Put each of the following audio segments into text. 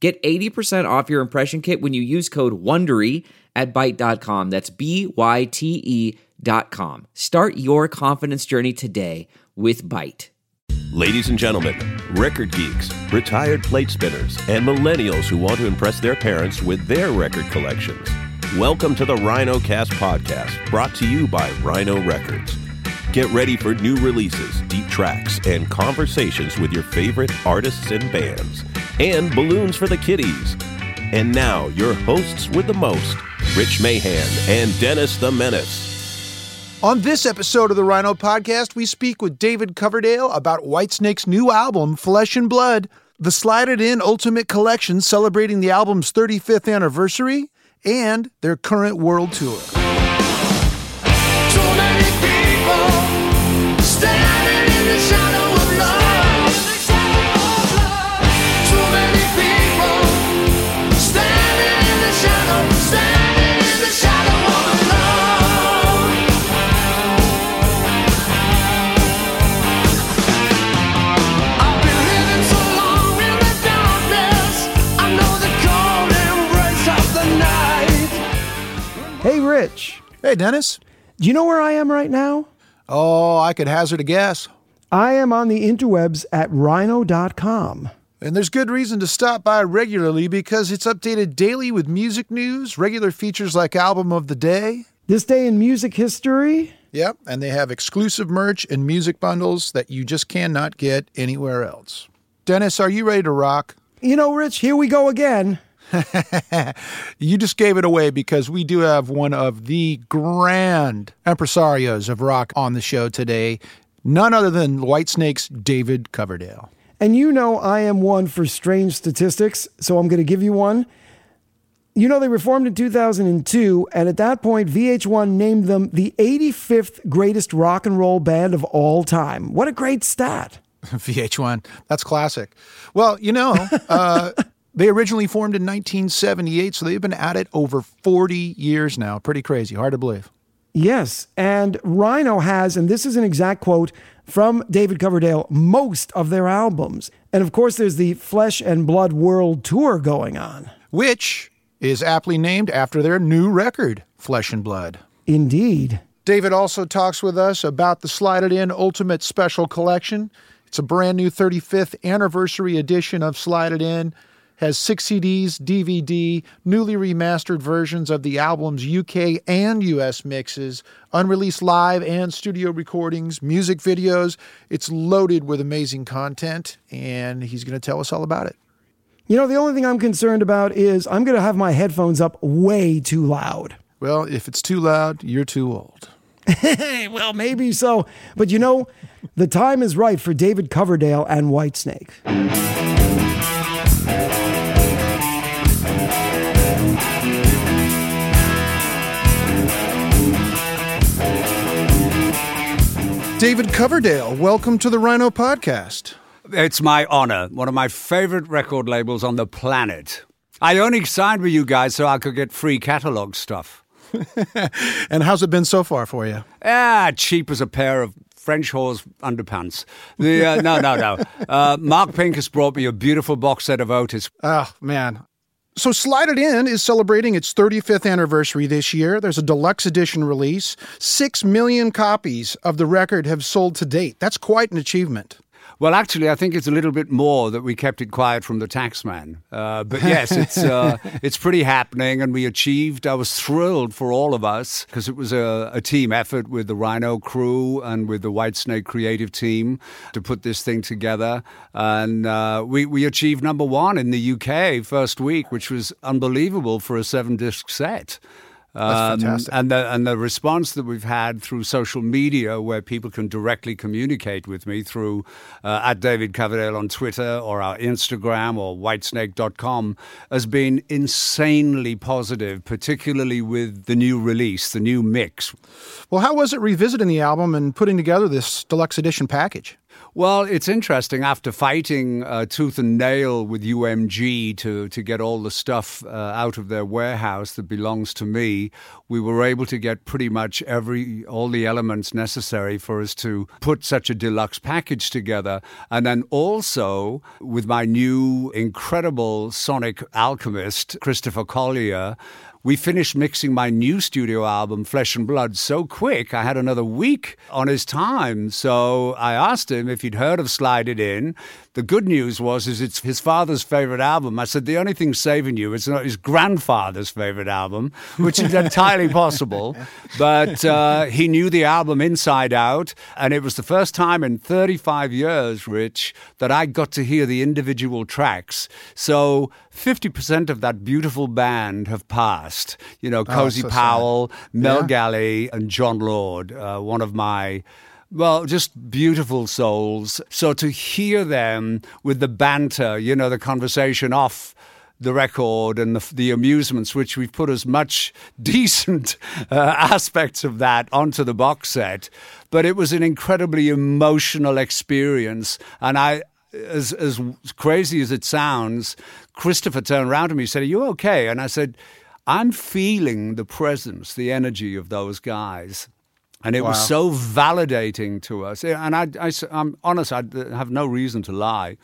Get 80% off your impression kit when you use code WONDERY at Byte.com. That's B-Y-T-E dot com. Start your confidence journey today with Byte. Ladies and gentlemen, record geeks, retired plate spinners, and millennials who want to impress their parents with their record collections. Welcome to the Rhino Cast podcast, brought to you by Rhino Records. Get ready for new releases, deep tracks, and conversations with your favorite artists and bands and balloons for the kiddies. And now, your hosts with the most Rich Mahan and Dennis the Menace. On this episode of the Rhino Podcast, we speak with David Coverdale about Whitesnake's new album, Flesh and Blood, the Slide It In Ultimate Collection celebrating the album's 35th anniversary, and their current world tour. Rich. Hey, Dennis. Do you know where I am right now? Oh, I could hazard a guess. I am on the interwebs at rhino.com. And there's good reason to stop by regularly because it's updated daily with music news, regular features like Album of the Day. This day in music history? Yep, and they have exclusive merch and music bundles that you just cannot get anywhere else. Dennis, are you ready to rock? You know, Rich, here we go again. You just gave it away because we do have one of the grand impresarios of rock on the show today, none other than Whitesnake's David Coverdale. And you know I am one for strange statistics, so I'm going to give you one. You know, they were formed in 2002, and at that point, VH1 named them the 85th greatest rock and roll band of all time. What a great stat! VH1. That's classic. Well, you know, uh, they originally formed in 1978, so they've been at it over 40 years now. Pretty crazy. Hard to believe. Yes, and Rhino has, and this is an exact quote from David Coverdale, most of their albums. And of course, there's the Flesh and Blood World Tour going on. Which is aptly named after their new record, Flesh and Blood. Indeed. David also talks with us about the Slide It In Ultimate Special Collection. It's a brand new 35th anniversary edition of Slide It In. Has six CDs, DVD, newly remastered versions of the album's UK and US mixes, unreleased live and studio recordings, music videos. It's loaded with amazing content, and he's going to tell us all about it. You know, the only thing I'm concerned about is I'm going to have my headphones up way too loud. Well, if it's too loud, you're too old. Well, maybe so. But you know, the time is right for David Coverdale and Whitesnake. David Coverdale, welcome to the Rhino Podcast. It's my honor. One of my favorite record labels on the planet. I only signed with you guys so I could get free catalog stuff. And how's it been so far for you? Ah, cheap as a pair of French horse underpants. The uh, no, no, no. Uh, Mark Pinkus brought me a beautiful box set of Otis. Oh, man. So Slide It In is celebrating its 35th anniversary this year. There's a deluxe edition release. Six million copies of the record have sold to date. That's quite an achievement. Well, actually, I think it's a little bit more that we kept it quiet from the taxman. Uh, but yes, it's uh, it's pretty happening, and we achieved. I was thrilled for all of us because it was a, a team effort with the Rhino crew and with the Whitesnake creative team to put this thing together, and uh, we we achieved number one in the UK first week, which was unbelievable for a seven disc set. Um, fantastic. And the and the response that we've had through social media, where people can directly communicate with me through uh, at David Coverdale on Twitter or our Instagram or Whitesnake.com, has been insanely positive, particularly with the new release, the new mix. Well, how was it revisiting the album and putting together this deluxe edition package? Well, it's interesting. After fighting uh, tooth and nail with UMG to, to get all the stuff uh, out of their warehouse that belongs to me, we were able to get pretty much every all the elements necessary for us to put such a deluxe package together. And then also with my new incredible sonic alchemist, Christopher Collier. We finished mixing my new studio album, Flesh and Blood, so quick. I had another week on his time. So I asked him if he'd heard of Slide It In. The good news was is it's his father's favorite album. I said the only thing saving you is not his grandfather's favorite album, which is entirely possible. But uh, he knew the album inside out, and it was the first time in 35 years, Rich, that I got to hear the individual tracks. So 50% of that beautiful band have passed. You know, Cozy so sad. Powell, Mel Yeah. Galley, and Jon Lord, uh, one of my. Well, just beautiful souls. So to hear them with the banter, you know, the conversation off the record and the, the amusements, which we've put as much decent uh, aspects of that onto the box set. But it was an incredibly emotional experience. And I, as, as crazy as it sounds, Christopher turned around to me and said, Are you okay? And I said, I'm feeling the presence, the energy of those guys. And it was so validating to us. And I, I, am honest, I have no reason to lie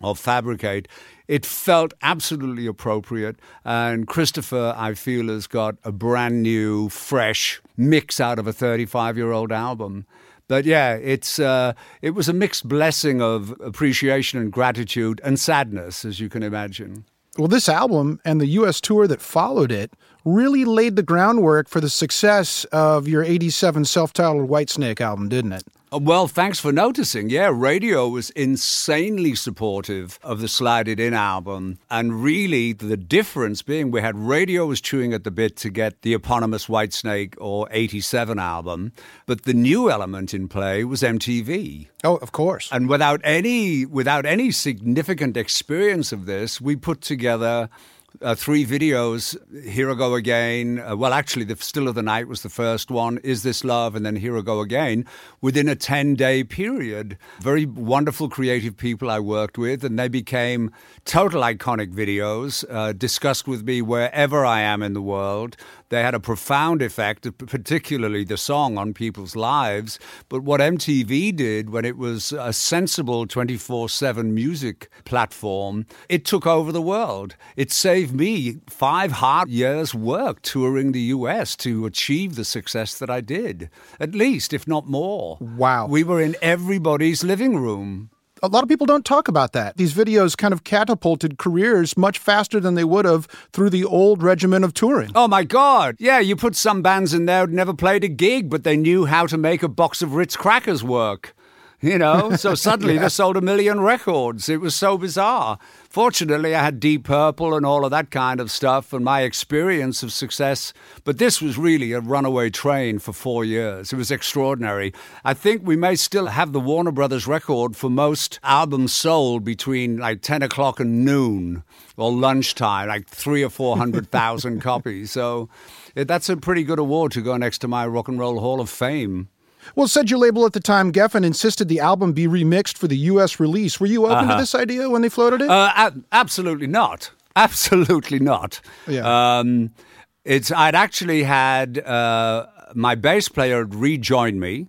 or fabricate. It felt absolutely appropriate. And Christopher, I feel, has got a brand new, fresh mix out of a 35 year old album. But yeah, it's uh, it was a mixed blessing of appreciation and gratitude and sadness, as you can imagine. Well, this album and the U.S. tour that followed it really laid the groundwork for the success of your 87 self titled Whitesnake album, didn't it? Uh, Well, thanks for noticing. Yeah, radio was insanely supportive of the Slide It In album. And really, the difference being we had radio was chewing at the bit to get the eponymous Whitesnake or 87 album. But the new element in play was MTV. Oh, of course. And without any without any significant experience of this, we put together uh, three videos. Here I go again. Uh, well, actually, the Still of the Night was the first one. Is this love? And then Here I go again. Within a ten day period, very wonderful creative people I worked with, and they became total iconic videos. Uh, discussed with me wherever I am in the world. They had a profound effect, particularly the song on people's lives. But what MTV did when it was a sensible 24 7 music platform, it took over the world. It saved me five hard years' work touring the US to achieve the success that I did, at least, if not more. Wow. We were in everybody's living room. a lot of people don't talk about that. These videos kind of catapulted careers much faster than they would have through the old regimen of touring. Oh my God. Yeah, you put some bands in there who'd never played a gig, but they knew how to make a box of Ritz crackers work. You know, so suddenly they sold a million records. It was so bizarre. Fortunately, I had Deep Purple and all of that kind of stuff and my experience of success. But this was really a runaway train for four years. It was extraordinary. I think we may still have the Warner Brothers record for most albums sold between like 10 o'clock and noon or lunchtime, like three or 400,000 copies. So that's a pretty good award to go next to my Rock and Roll Hall of Fame. Well, said your label at the time, Geffen, insisted the album be remixed for the U.S. release. Were you open to this idea when they floated it? Uh, absolutely not. Absolutely not. Yeah. Um, it's. I'd actually had uh, my bass player had rejoined me,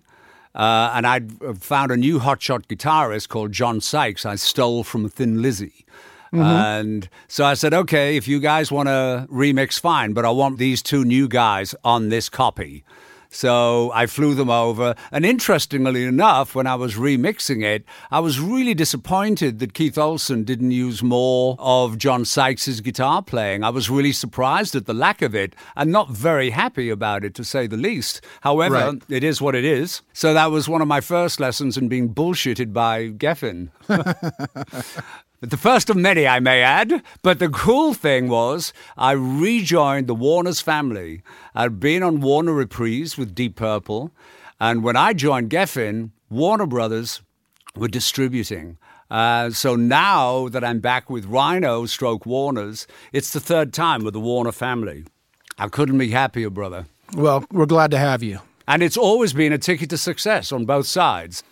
uh, and I'd found a new hotshot guitarist called John Sykes. I stole from Thin Lizzy. And so I said, okay, if you guys want to remix, fine, but I want these two new guys on this copy. So I flew them over. And interestingly enough, when I was remixing it, I was really disappointed that Keith Olsen didn't use more of John Sykes' guitar playing. I was really surprised at the lack of it and not very happy about it, to say the least. However, Right. it is what it is. So that was one of my first lessons in being bullshitted by Geffen. The first of many, I may add. But the cool thing was, I rejoined the Warner's family. I'd been on Warner Reprise with Deep Purple. And when I joined Geffen, Warner Brothers were distributing. Uh, so now that I'm back with Rhino Stroke Warners, it's the third time with the Warner family. I couldn't be happier, brother. Well, we're glad to have you. And it's always been a ticket to success on both sides.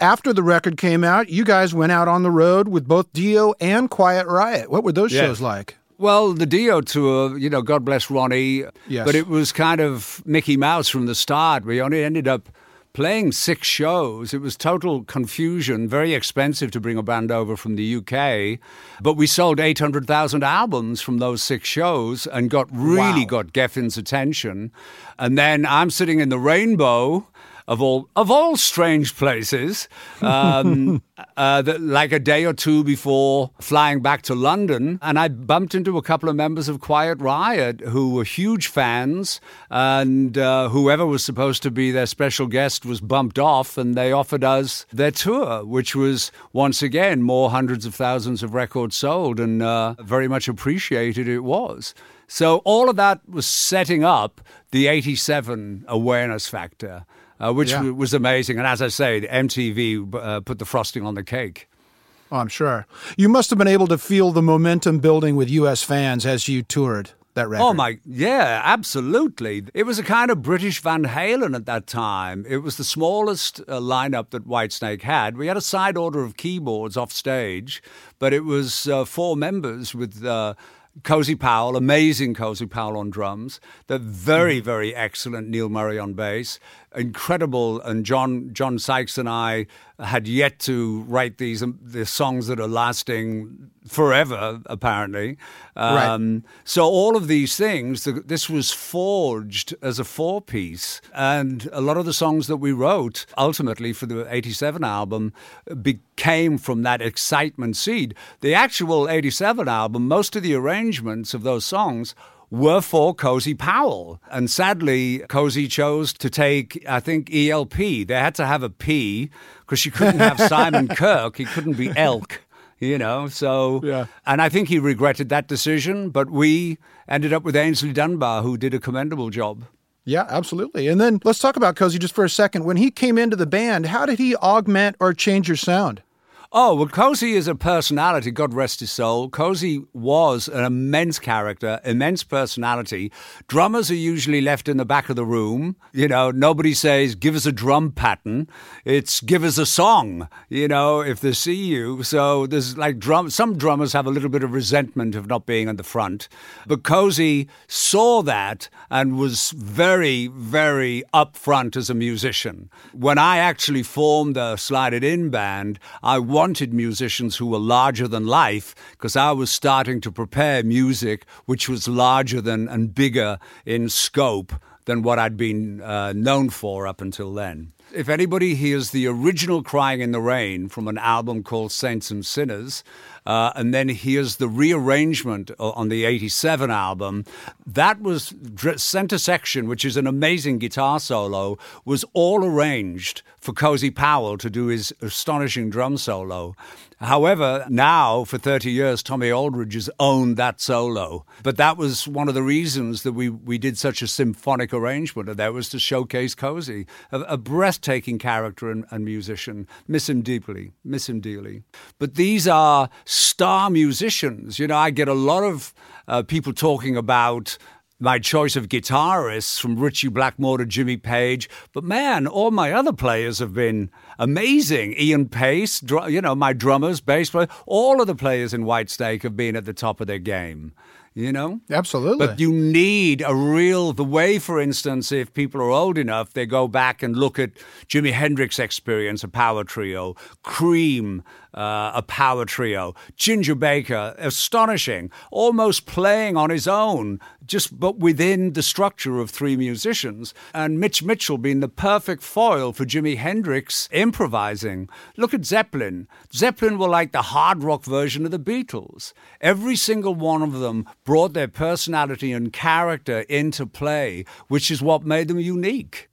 After the record came out, you guys went out on the road with both Dio and Quiet Riot. What were those Yeah. shows like? Well, the Dio tour, you know, God bless Ronnie, Yes. but it was kind of Mickey Mouse from the start. We only ended up playing six shows. It was total confusion, very expensive to bring a band over from the UK, but we sold 800,000 albums from those six shows and got really Wow. got Geffen's attention. And then I'm sitting in the Rainbow of all of all strange places, um, uh, that, like a day or two before flying back to London, and I bumped into a couple of members of Quiet Riot who were huge fans, and uh, whoever was supposed to be their special guest was bumped off, and they offered us their tour, which was once again more hundreds of thousands of records sold, and uh, very much appreciated it was. So all of that was setting up the 87 awareness factor uh, which Yeah. w- was amazing. And as I say, MTV uh, put the frosting on the cake. Oh, I'm sure. You must have been able to feel the momentum building with U.S. fans as you toured that record. Oh my, yeah, absolutely. It was a kind of British Van Halen at that time. It was the smallest uh, lineup that Whitesnake had. We had a side order of keyboards off stage, but it was uh, four members with. Uh, Cozy Powell, amazing Cozy Powell on drums. The very, very excellent Neil Murray on bass. Incredible, and John John Sykes and I had yet to write these um, the songs that are lasting forever, apparently. Right. Um, so all of these things, this was forged as a four piece, and a lot of the songs that we wrote ultimately for the '87 album became from that excitement seed. The actual '87 album, most of the arrangements of those songs were for Cozy Powell. And sadly, Cozy chose to take, I think, ELP. They had to have a P because you couldn't have Simon Kirke. He couldn't be Elk, you know? So, Yeah. and I think he regretted that decision, but we ended up with Aynsley Dunbar, who did a commendable job. Yeah, absolutely. And then let's talk about Cozy just for a second. When he came into the band, how did he augment or change your sound? Oh, well, Cozy is a personality, God rest his soul. Cozy was an immense character, immense personality. Drummers are usually left in the back of the room. You know, nobody says, give us a drum pattern. It's give us a song, you know, if they see you. So there's like drum, some drummers have a little bit of resentment of not being on the front. But Cozy saw that and was very, very upfront as a musician. When I actually formed the Slide It In band, I wanted musicians who were larger than life because I was starting to prepare music which was larger than and bigger in scope than what I'd been uh, known for up until then. If anybody hears the original Crying in the Rain from an album called Saints and Sinners, uh, and then hears the rearrangement on the 87 album, that was Center Section, which is an amazing guitar solo, was all arranged for Cozy Powell to do his astonishing drum solo. However, now for 30 years, Tommy Aldridge has owned that solo. But that was one of the reasons that we, we did such a symphonic arrangement and that was to showcase Cozy, a, a breathtaking character and, and musician. Miss him deeply, miss him dearly. But these are star musicians. You know, I get a lot of uh, people talking about my choice of guitarists from Ritchie Blackmore to Jimmy Page. But man, all my other players have been amazing. Ian Paice, dr- you know, my drummers, bass player, all of the players in Whitesnake have been at the top of their game. You know? Absolutely. But you need a real, the way, for instance, if people are old enough, they go back and look at Jimi Hendrix Experience, a power trio, Cream, uh, a power trio, Ginger Baker, astonishing, almost playing on his own, just but within the structure of three musicians. And Mitch Mitchell being the perfect foil for Jimi Hendrix improvising. Look at Zeppelin. Zeppelin were like the hard rock version of the Beatles. Every single one of them brought their personality and character into play, which is what made them unique.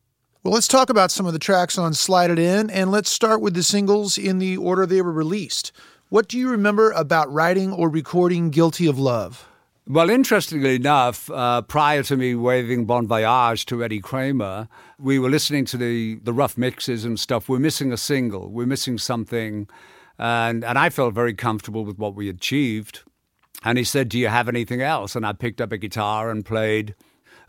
Well, let's talk about some of the tracks on Slide It In, and let's start with the singles in the order they were released. What do you remember about writing or recording Guilty of Love? Well, interestingly enough, uh, prior to me waving Bon Voyage to Eddie Kramer, we were listening to the, the rough mixes and stuff. We're missing a single, we're missing something. And, and I felt very comfortable with what we achieved. And he said, Do you have anything else? And I picked up a guitar and played.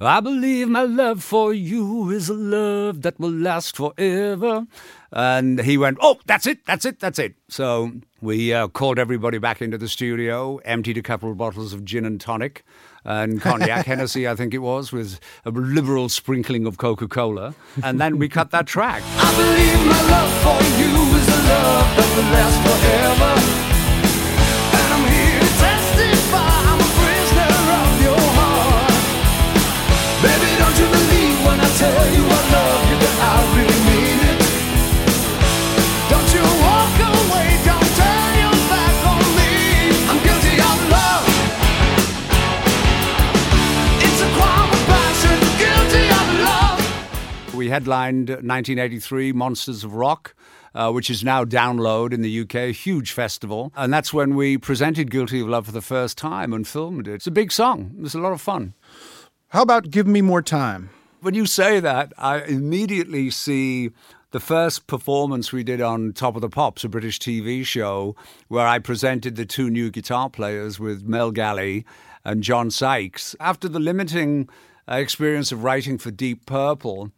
I believe my love for you is a love that will last forever. And he went, Oh, that's it, that's it, that's it. So we uh, called everybody back into the studio, emptied a couple of bottles of gin and tonic and cognac Hennessy, I think it was, with a liberal sprinkling of Coca Cola. And then we cut that track. I believe my love for you is a love that will last forever. Headlined 1983 Monsters of Rock. Uh, which is now download in the UK, a huge festival. And that's when we presented Guilty of Love for the first time and filmed it. It's a big song. It was a lot of fun. How about Give Me More Time? When you say that, I immediately see the first performance we did on Top of the Pops, a British TV show, where I presented the two new guitar players with Mel Galley and John Sykes. After the limiting uh, experience of writing for Deep Purple,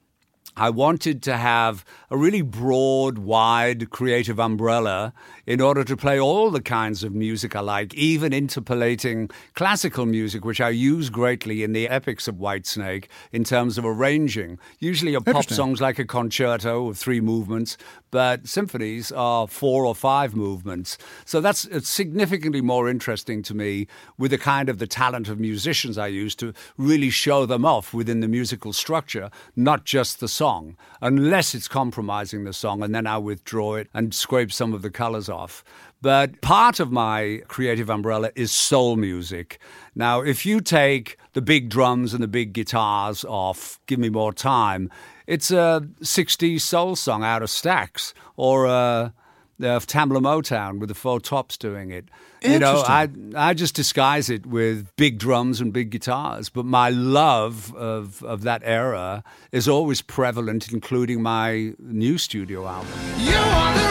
I wanted to have a really broad, wide creative umbrella in order to play all the kinds of music I like, even interpolating classical music, which I use greatly in the epics of Whitesnake in terms of arranging. Usually, a pop song's like a concerto of three movements, but symphonies are four or five movements. So that's significantly more interesting to me with the kind of the talent of musicians I use to really show them off within the musical structure, not just the song, unless it's compromising the song, and then I withdraw it and scrape some of the colors off. But part of my creative umbrella is soul music. Now, if you take the big drums and the big guitars off, Give Me More Time, it's a 60s soul song out of Stax or uh, of Tamla Motown with the Four Tops doing it. You know, I I just disguise it with big drums and big guitars, but my love of of that era is always prevalent, including my new studio album.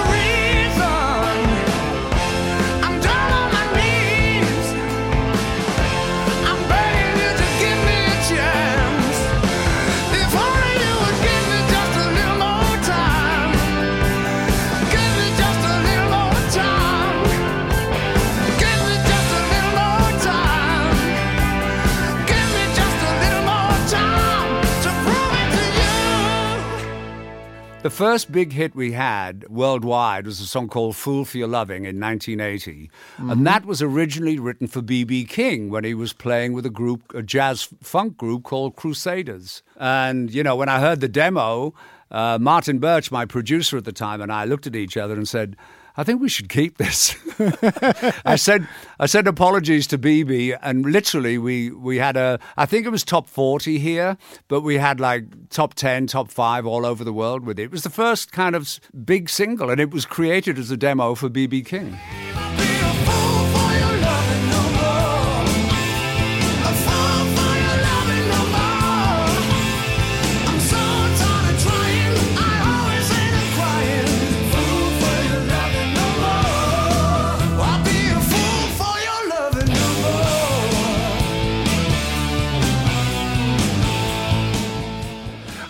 The first big hit we had worldwide was a song called Fool for Your Loving in 1980. And that was originally written for B.B. King when he was playing with a group, a jazz funk group called Crusaders. And, you know, when I heard the demo, uh, Martin Birch, my producer at the time, and I looked at each other and said, I think we should keep this. I said, I said apologies to BB, and literally we we had a, I think it was top forty here, but we had like top ten, top five all over the world with it. It was the first kind of big single, and it was created as a demo for BB King.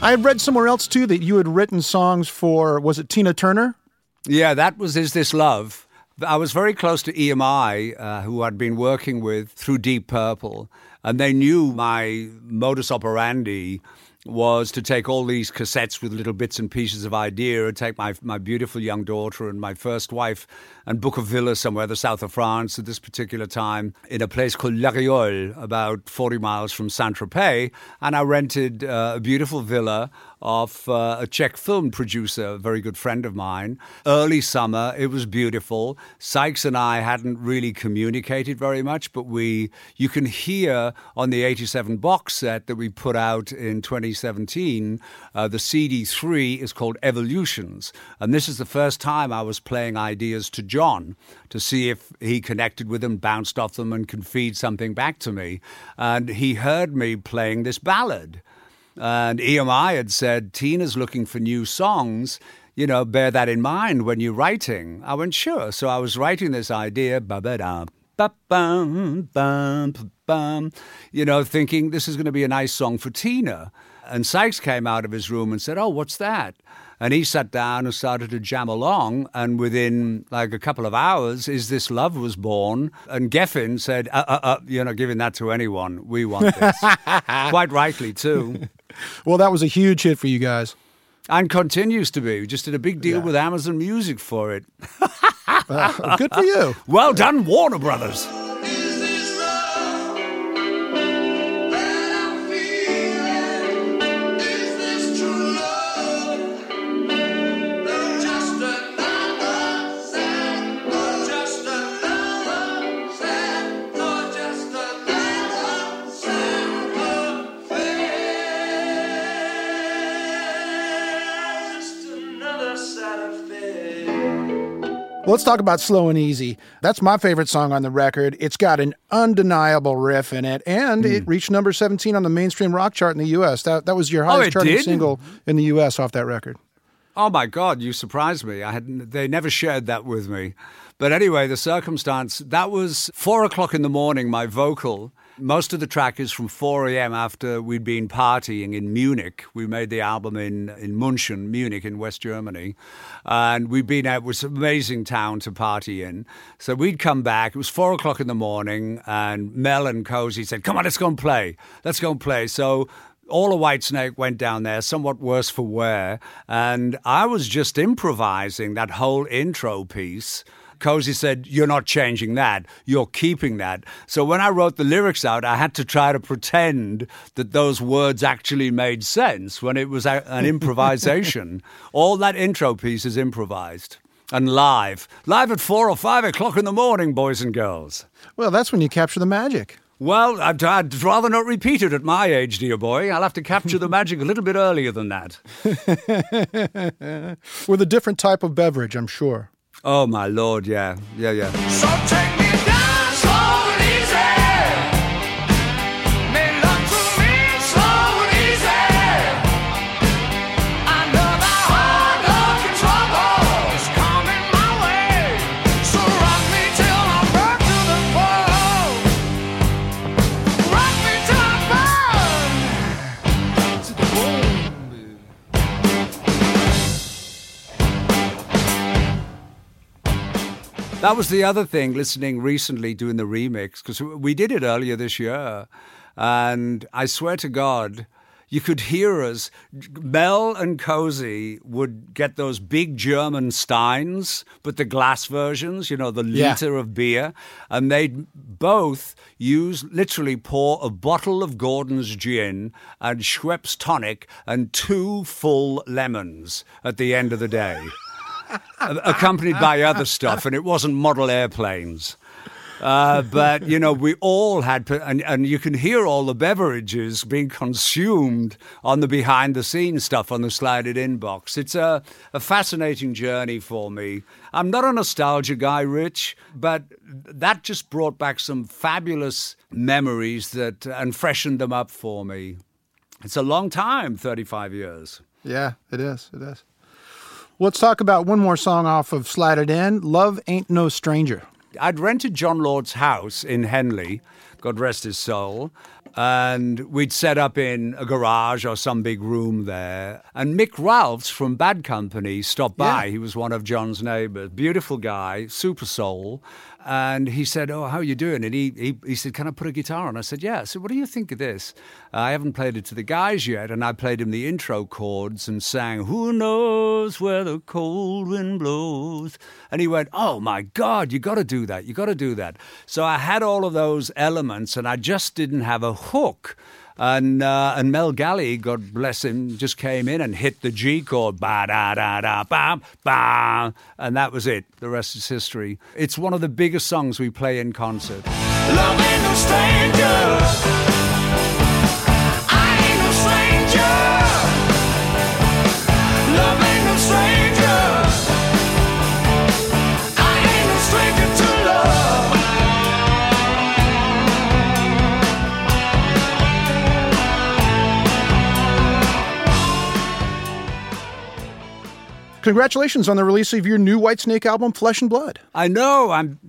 I had read somewhere else too that you had written songs for, was it Tina Turner? Yeah, that was Is This Love? I was very close to EMI, uh, who I'd been working with through Deep Purple, and they knew my modus operandi was to take all these cassettes with little bits and pieces of idea and take my, my beautiful young daughter and my first wife and book a villa somewhere, the south of France at this particular time, in a place called La Riole, about 40 miles from Saint Tropez. And I rented uh, a beautiful villa of uh, a Czech film producer, a very good friend of mine. Early summer, it was beautiful. Sykes and I hadn't really communicated very much, but we you can hear on the 87 box set that we put out in 2017, uh, the CD3 is called Evolutions. And this is the first time I was playing ideas to John to see if he connected with them, bounced off them, and can feed something back to me. And he heard me playing this ballad. And EMI had said, Tina's looking for new songs. You know, bear that in mind when you're writing. I went, sure. So I was writing this idea, ba-ba-da, ba-bum, bum, bum, you know, thinking this is going to be a nice song for Tina. And Sykes came out of his room and said, oh, what's that? And he sat down and started to jam along. And within like a couple of hours, Is This Love was born. And Geffen said, uh, uh, uh, You're not giving that to anyone. We want this. Quite rightly, too. Well, that was a huge hit for you guys. And continues to be. We just did a big deal with Amazon Music for it. Uh, good for you. Well done, Warner Brothers. Well, let's talk about Slow and Easy. That's my favorite song on the record. It's got an undeniable riff in it, and it hmm. reached number 17 on the mainstream rock chart in the U.S. That, that was your Oh, highest it charting did? single in the U.S. off that record. Oh my God, you surprised me. I had they never shared that with me. But anyway, the circumstance that was four o'clock in the morning. My vocal. Most of the track is from 4 a.m. after we'd been partying in Munich. We made the album in, in München, Munich in West Germany. And we'd been out, it was an amazing town to party in. So we'd come back. It was four o'clock in the morning. And Mel and Cozy said, Come on, let's go and play. Let's go and play. So all of Whitesnake went down there, somewhat worse for wear, and I was just improvising that whole intro piece. Cozy said, You're not changing that, you're keeping that. So when I wrote the lyrics out, I had to try to pretend that those words actually made sense when it was a- an improvisation. All that intro piece is improvised and live. Live at four or five o'clock in the morning, boys and girls. Well, that's when you capture the magic. Well, I'd, I'd rather not repeat it at my age, dear boy. I'll have to capture the magic a little bit earlier than that. With a different type of beverage, I'm sure. Oh, my lord, yeah. Yeah, yeah. So That was the other thing, listening recently, doing the remix, because we did it earlier this year. And I swear to God, you could hear us. Mel and Cozy would get those big German steins, but the glass versions, you know, the Yeah. liter of beer. And they'd both use, literally pour a bottle of Gordon's gin and Schweppes tonic and two full lemons at the end of the day accompanied by other stuff, and it wasn't model airplanes. Uh, but you know, we all had, and, and you can hear all the beverages being consumed on the behind-the-scenes stuff on the Slide It In box. It's a, a fascinating journey for me. I'm not a nostalgia guy, Rich, but that just brought back some fabulous memories that and freshened them up for me. It's a long time, 35 years. Yeah, it is. It is. Let's talk about one more song off of Slide It In Love Ain't No Stranger. I'd rented Jon Lord's house in Henley, God rest his soul, and we'd set up in a garage or some big room there. And Mick Ralphs from Bad Company stopped by. Yeah. He was one of John's neighbors. Beautiful guy, super soul. And he said, Oh, how are you doing? And he, he, he said, Can I put a guitar on? I said, Yeah. Said, What do you think of this? Uh, I haven't played it to the guys yet. And I played him the intro chords and sang, Who knows where the cold wind blows? And he went, Oh my God, you got to do that. You got to do that. So I had all of those elements and I just didn't have a hook. And uh, and Mel Galley, God bless him, just came in and hit the G chord, ba da da da bam bam, and that was it. The rest is history. It's one of the biggest songs we play in concert. Congratulations on the release of your new Whitesnake album, Flesh and Blood. I know. I'm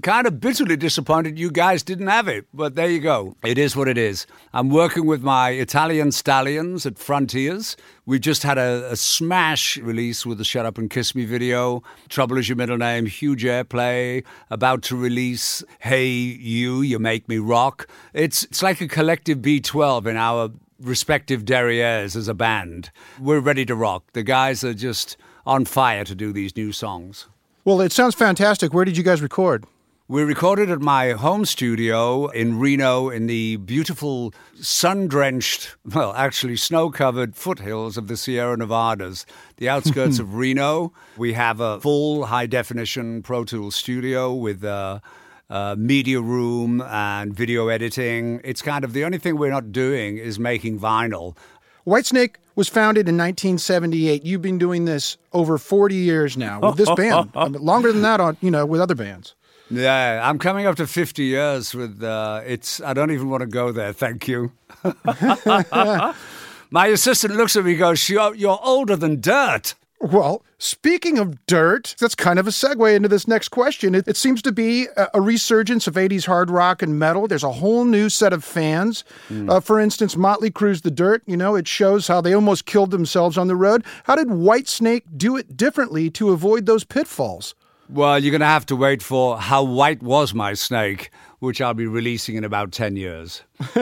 kind of, bitterly disappointed you guys didn't have it, but there you go. It is what it is. I'm working with my Italian stallions at Frontiers. We just had a, a smash release with the Shut Up and Kiss Me video. Trouble is Your Middle Name, huge airplay. About to release Hey You, You Make Me Rock. It's, it's like a collective B12 in our respective derrieres as a band. We're ready to rock. The guys are just on fire to do these new songs. Well, it sounds fantastic. Where did you guys record? We recorded at my home studio in Reno in the beautiful sun drenched, well, actually snow covered foothills of the Sierra Nevadas, the outskirts of Reno. We have a full high definition Pro Tools studio with a, a media room and video editing. It's kind of the only thing we're not doing is making vinyl. Whitesnake was founded in 1978. You've been doing this over 40 years now with this band. I mean, longer than that on, you know, with other bands. Yeah, I'm coming up to 50 years with uh, it's I don't even want to go there, thank you. My assistant looks at me and goes, you're, you're older than dirt. Well, speaking of dirt, that's kind of a segue into this next question. It, it seems to be a, a resurgence of 80s hard rock and metal. There's a whole new set of fans. Uh, for instance, Motley Crue's The Dirt, you know, it shows how they almost killed themselves on the road. How did Whitesnake do it differently to avoid those pitfalls? Well, you're going to have to wait for How White Was My Snake, which I'll be releasing in about 10 years.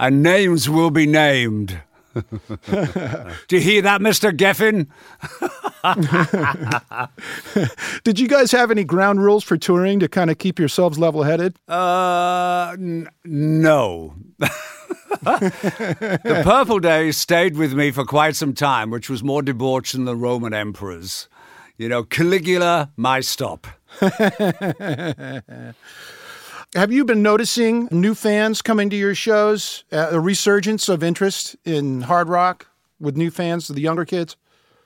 and names will be named. Do you hear that, Mr. Geffen? Did you guys have any ground rules for touring to kind of keep yourselves level headed? Uh, n- no. the Purple Days stayed with me for quite some time, which was more debauched than the Roman emperors. You know, Caligula, my stop. Have you been noticing new fans coming to your shows? Uh, a resurgence of interest in hard rock with new fans, the younger kids?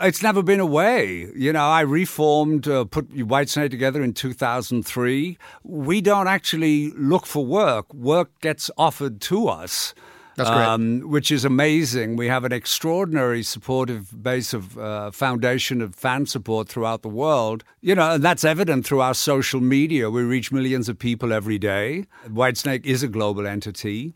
It's never been away. You know, I reformed, uh, put Whitesnake together in 2003. We don't actually look for work. Work gets offered to us. That's great. Um, which is amazing. We have an extraordinary supportive base of uh, foundation of fan support throughout the world. You know, and that's evident through our social media. We reach millions of people every day. Whitesnake is a global entity.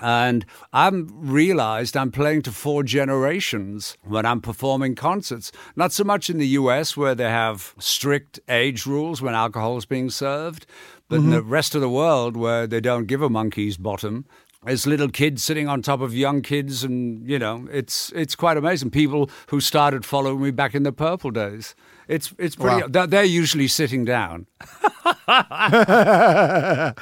And I'm realized I'm playing to four generations when I'm performing concerts. Not so much in the US where they have strict age rules when alcohol is being served, but in the rest of the world where they don't give a monkey's bottom. There's little kids sitting on top of young kids, and you know it's it's quite amazing. People who started following me back in the Purple days. It's it's pretty. Wow. they're- usually sitting down.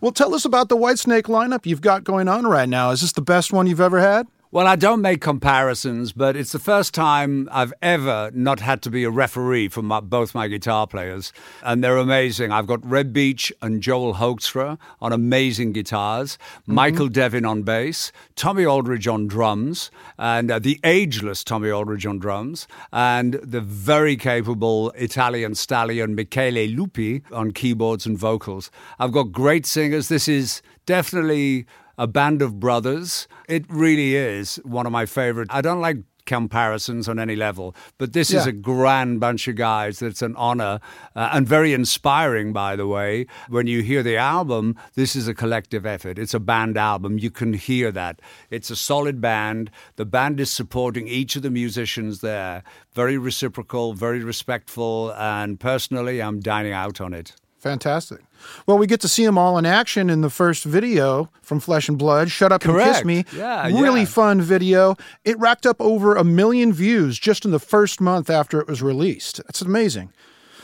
Well, tell us about the Whitesnake lineup you've got going on right now. Is this the best one you've ever had? Well, I don't make comparisons, but it's the first time I've ever not had to be a referee for my, both my guitar players, and they're amazing. I've got Reb Beach and Joel Hoekstra on amazing guitars, Michael Devin on bass, Tommy Aldridge on drums, and uh, the ageless Tommy Aldridge on drums, and the very capable Italian stallion Michele Lupi on keyboards and vocals. I've got great singers. This is definitely a band of brothers. It really is one of my favorite. I don't like comparisons on any level, but this is a grand bunch of guys that's an honor uh, and very inspiring, by the way. When you hear the album, this is a collective effort. It's a band album. You can hear that. It's a solid band. The band is supporting each of the musicians there. Very reciprocal, very respectful, and personally, I'm dining out on it. Fantastic. Well, we get to see them all in action in the first video from Flesh and Blood, Shut Up and Kiss Me. Yeah, Really yeah. fun video. It racked up over a million views just in the first month after it was released. That's amazing.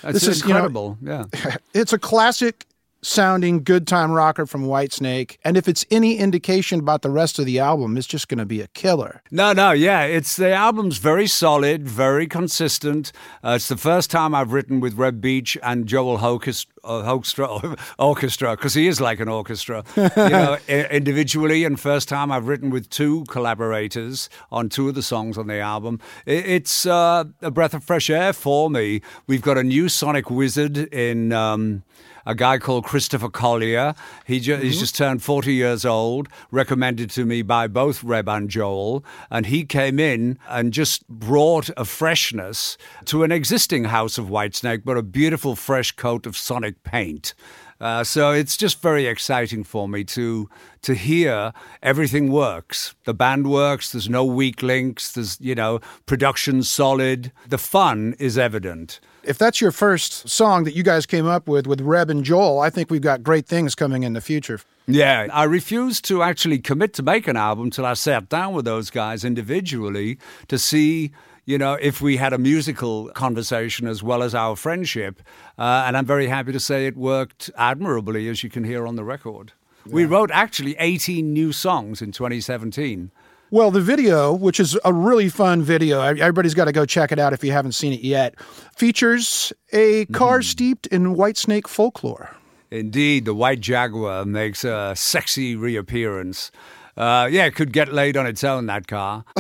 That's This is, you know- incredible. yeah. It's a classic sounding good time rocker from Whitesnake. And if it's any indication about the rest of the album, it's just going to be a killer. No, no, yeah, it's the album's very solid, very consistent. Uh, it's the first time I've written with Reb Beach and Joel Hokest, uh, Hoekstra orchestra because he is like an orchestra, you know, individually. And first time I've written with two collaborators on two of the songs on the album. It's uh, a breath of fresh air for me. We've got a new sonic wizard in. Um, a guy called Christopher Collier. He ju- He's just turned 40 years old, recommended to me by both Reb and Joel. And he came in and just brought a freshness to an existing house of Whitesnake, but a beautiful fresh coat of sonic paint. Uh, so it's just very exciting for me to to hear everything works. The band works. There's no weak links. There's you know production solid. The fun is evident. If that's your first song that you guys came up with with Reb and Joel, I think we've got great things coming in the future. Yeah, I refused to actually commit to make an album till I sat down with those guys individually to see, you know, if we had a musical conversation as well as our friendship. Uh, and I'm very happy to say it worked admirably, as you can hear on the record. We wrote actually 18 new songs in 2017. Well, the video, which is a really fun video, everybody's got to go check it out if you haven't seen it yet, features a car mm-hmm. steeped in Whitesnake folklore. Indeed, the white Jaguar makes a sexy reappearance. Uh, yeah, it could get laid on its own, that car.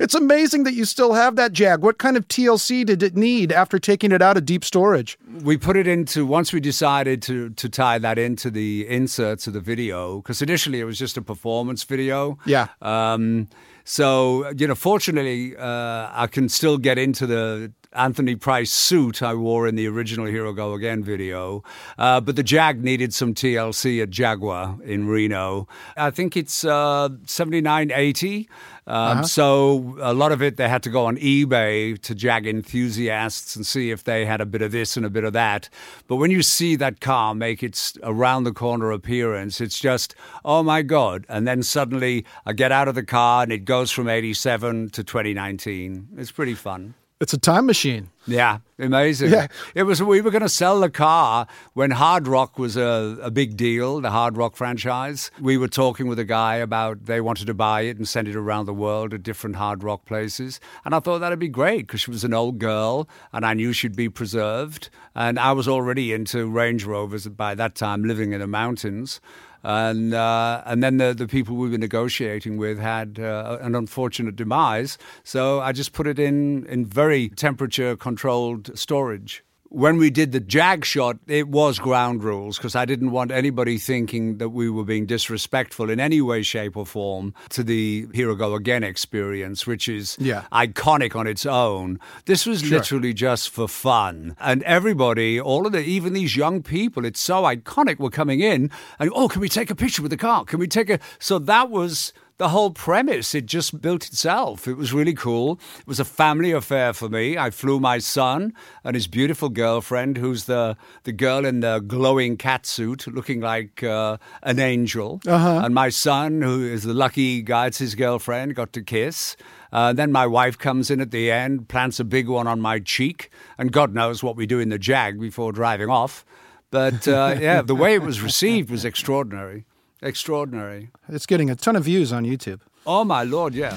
It's amazing that you still have that Jag. What kind of TLC did it need after taking it out of deep storage? we put it into once we decided to to tie that into the inserts of the video because initially it was just a performance video. Yeah. Um, so you know, fortunately, uh, I can still get into the Anthony Price suit I wore in the original Here I Go Again video. Uh, but the Jag needed some TLC at Jaguar in Reno. I think it's uh, 7980. Um, So a lot of it, they had to go on eBay to Jag enthusiasts and see if they had a bit of this and a bit of that. But when you see that car make its around the corner appearance, it's just, oh my God. And then suddenly I get out of the car and it goes from 87 to 2019. It's pretty fun. It's a time machine. Yeah, amazing. Yeah. It was we were going to sell the car when Hard Rock was a, a big deal, the Hard Rock franchise. We were talking with a guy about they wanted to buy it and send it around the world at different Hard Rock places. And I thought that'd be great because she was an old girl and I knew she'd be preserved. And I was already into Range Rovers by that time, living in the mountains. And uh, and then the the people we were negotiating with had uh, an unfortunate demise, so I just put it in in very temperature controlled storage. When we did the Jag shot, it was ground rules because I didn't want anybody thinking that we were being disrespectful in any way, shape, or form to the Here I Go Again experience, which is Yeah. iconic on its own. This was literally just for fun. And everybody, all of the, even these young people, it's so iconic, were coming in and, oh, can we take a picture with the car? Can we take a. So that was the whole premise. It just built itself. It was really cool. It was a family affair for me. I flew my son and his beautiful girlfriend, who's the, the girl in the glowing cat suit, looking like uh, an angel. And my son, who is the lucky guy, it's his girlfriend, got to kiss. Uh, then my wife comes in at the end, plants a big one on my cheek, and God knows what we do in the Jag before driving off. But uh, yeah, the way it was received was extraordinary. Extraordinary. It's getting a ton of views on YouTube. Oh my lord, yeah.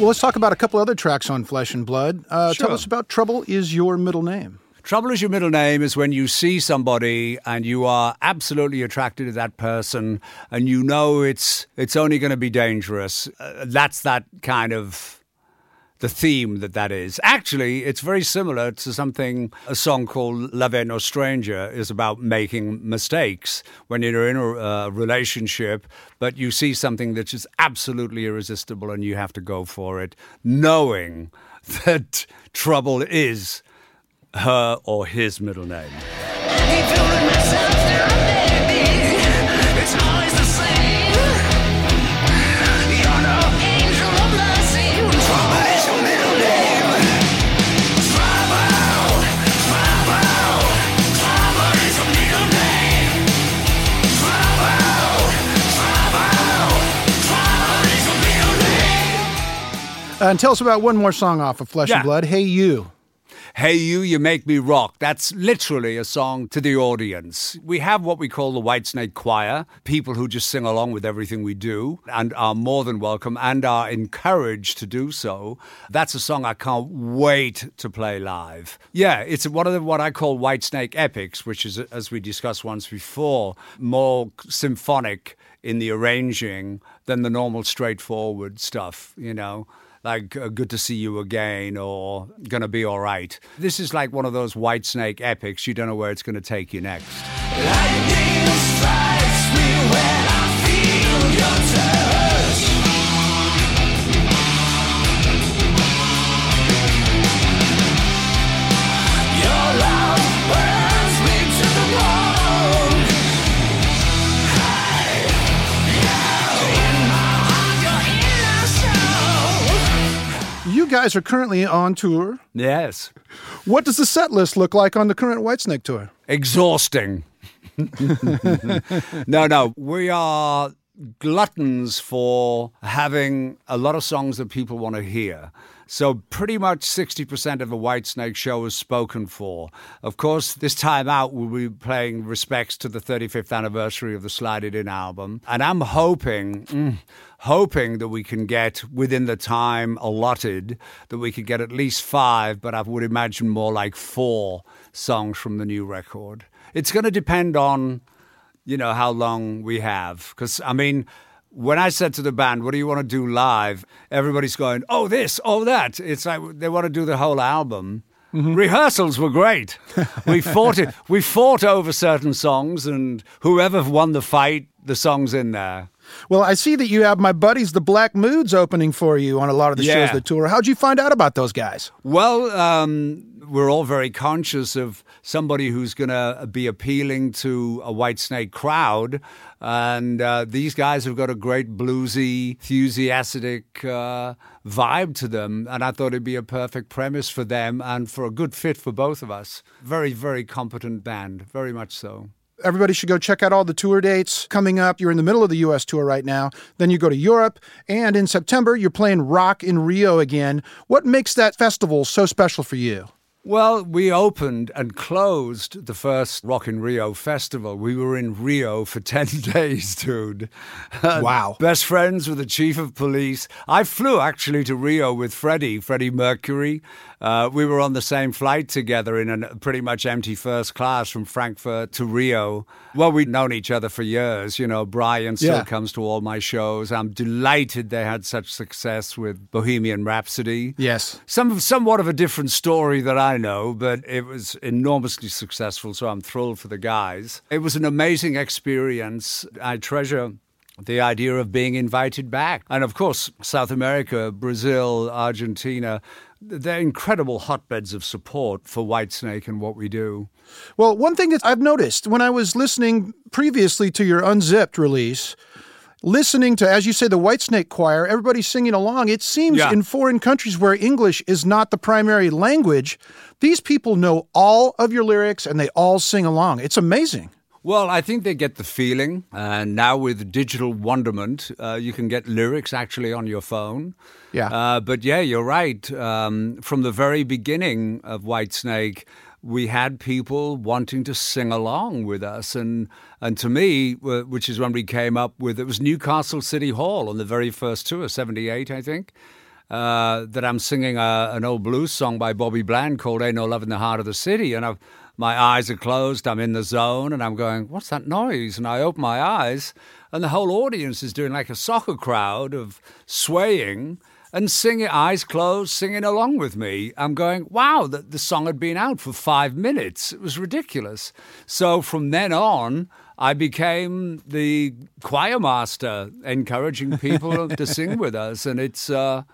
Well, let's talk about a couple other tracks on Flesh and Blood. Uh, Tell us about Trouble is Your Middle Name. Trouble is your middle name is when you see somebody and you are absolutely attracted to that person and you know it's it's only going to be dangerous. Uh, that's that kind of the theme that that is. Actually, it's very similar to something a song called Love No Stranger is about making mistakes when you're in a uh, relationship, but you see something that's just absolutely irresistible and you have to go for it, knowing that trouble is her or his middle name. Uh, and tell us about one more song off of Flesh Yeah. and Blood. Hey, you. Hey You, You Make Me Rock. That's literally a song to the audience. We have what we call the Whitesnake Choir, people who just sing along with everything we do and are more than welcome and are encouraged to do so. That's a song I can't wait to play live. Yeah, it's one of the, what I call Whitesnake epics, which is, as we discussed once before, more symphonic in the arranging than the normal straightforward stuff, you know like uh, good to see you again or gonna be all right. This is like one of those Whitesnake epics. You don't know where it's gonna take you next. Lightning guys are currently on tour. yes What does the set list look like on the current Whitesnake tour? exhausting no no we are gluttons for having a lot of songs that people want to hear so pretty much 60% of a Whitesnake show is spoken for. Of course, this time out we'll be playing respects to the 35th anniversary of the Slide It In album. And I'm hoping, mm, hoping that we can get within the time allotted, that we could get at least five, but I would imagine more like four songs from the new record. It's going to depend on you know, how long we have. Because, I mean, when I said to the band, what do you want to do live? Everybody's going, oh, this, oh, that. It's like they want to do the whole album. Mm-hmm. Rehearsals were great. we fought it. We fought over certain songs, and whoever won the fight, the song's in there. Well, I see that you have my buddies, the Black Moods, opening for you on a lot of the Yeah. shows that tour. How'd you find out about those guys? Well, um, we're all very conscious of somebody who's going to be appealing to a Whitesnake crowd. And uh, these guys have got a great bluesy, enthusiastic uh, vibe to them. And I thought it'd be a perfect premise for them and for a good fit for both of us. Very, very competent band, very much so. Everybody should go check out all the tour dates coming up. You're in the middle of the U.S. tour right now. Then you go to Europe, and in September, you're playing Rock in Rio again. What makes that festival so special for you? Well, we opened and closed the first Rock in Rio festival. We were in Rio for 10 days, dude. Wow. Best friends with the chief of police. I flew actually to Rio with Freddie, Freddie Mercury. Uh, we were on the same flight together in a pretty much empty first class from Frankfurt to Rio. Well, we'd known each other for years. You know, Brian still Yeah. comes to all my shows. I'm delighted they had such success with Bohemian Rhapsody. Yes. Some somewhat of a different story that I know, but it was enormously successful, so I'm thrilled for the guys. It was an amazing experience. I treasure the idea of being invited back. And of course, South America, Brazil, Argentina, they're incredible hotbeds of support for Whitesnake and what we do. Well, one thing that I've noticed when I was listening previously to your Unzipped release, listening to, as you say, the Whitesnake Choir, everybody's singing along. It seems Yeah. in foreign countries where English is not the primary language, these people know all of your lyrics and they all sing along. It's amazing. Well, I think they get the feeling. And now with digital wonderment, uh, you can get lyrics actually on your phone. Yeah. Uh, but yeah, you're right. Um, from the very beginning of Whitesnake, we had people wanting to sing along with us. And, and to me, which is when we came up with it was Newcastle City Hall on the very first tour, 78, I think. Uh, that I'm singing a, an old blues song by Bobby Bland called Ain't No Love in the Heart of the City. And I've, my eyes are closed, I'm in the zone, and I'm going, What's that noise? And I open my eyes, and the whole audience is doing like a soccer crowd of swaying and singing, eyes closed, singing along with me. I'm going, Wow, the, the song had been out for five minutes. It was ridiculous. So from then on, I became the choir master, encouraging people to sing with us, and it's uh,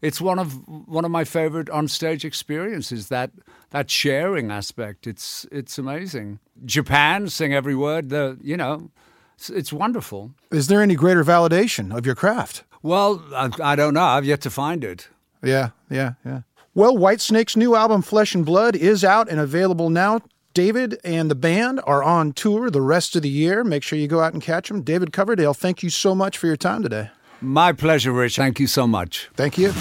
it's one of one of my favorite onstage experiences. That that sharing aspect. It's it's amazing. Japan sing every word. The you know, it's, it's wonderful. Is there any greater validation of your craft? Well, I, I don't know. I've yet to find it. Yeah, yeah, yeah. Well, Whitesnake's new album, Flesh and Blood, is out and available now. David and the band are on tour the rest of the year. Make sure you go out and catch them. David Coverdale, thank you so much for your time today. My pleasure, Rich. Thank you so much. Thank you.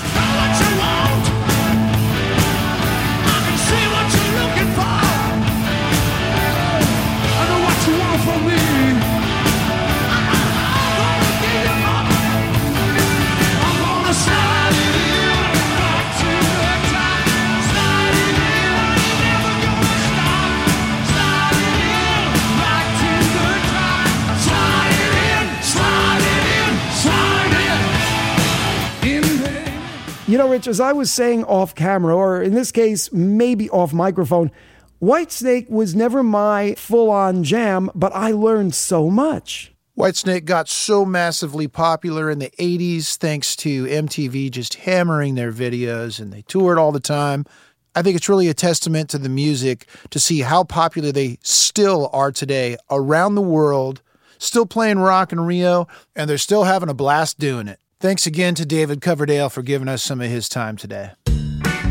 You know, Rich, as I was saying off camera, or in this case, maybe off microphone, Whitesnake was never my full on jam, but I learned so much. Whitesnake got so massively popular in the 80s thanks to MTV just hammering their videos and they toured all the time. I think it's really a testament to the music to see how popular they still are today around the world, still playing rock in Rio, and they're still having a blast doing it. Thanks again to David Coverdale for giving us some of his time today.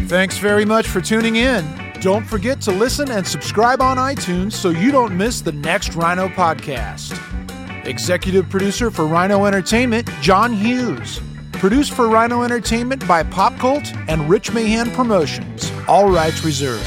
Thanks very much for tuning in. Don't forget to listen and subscribe on iTunes so you don't miss the next Rhino podcast. Executive producer for Rhino Entertainment, John Hughes. Produced for Rhino Entertainment by Pop Cult and Rich Mahan Promotions. All rights reserved.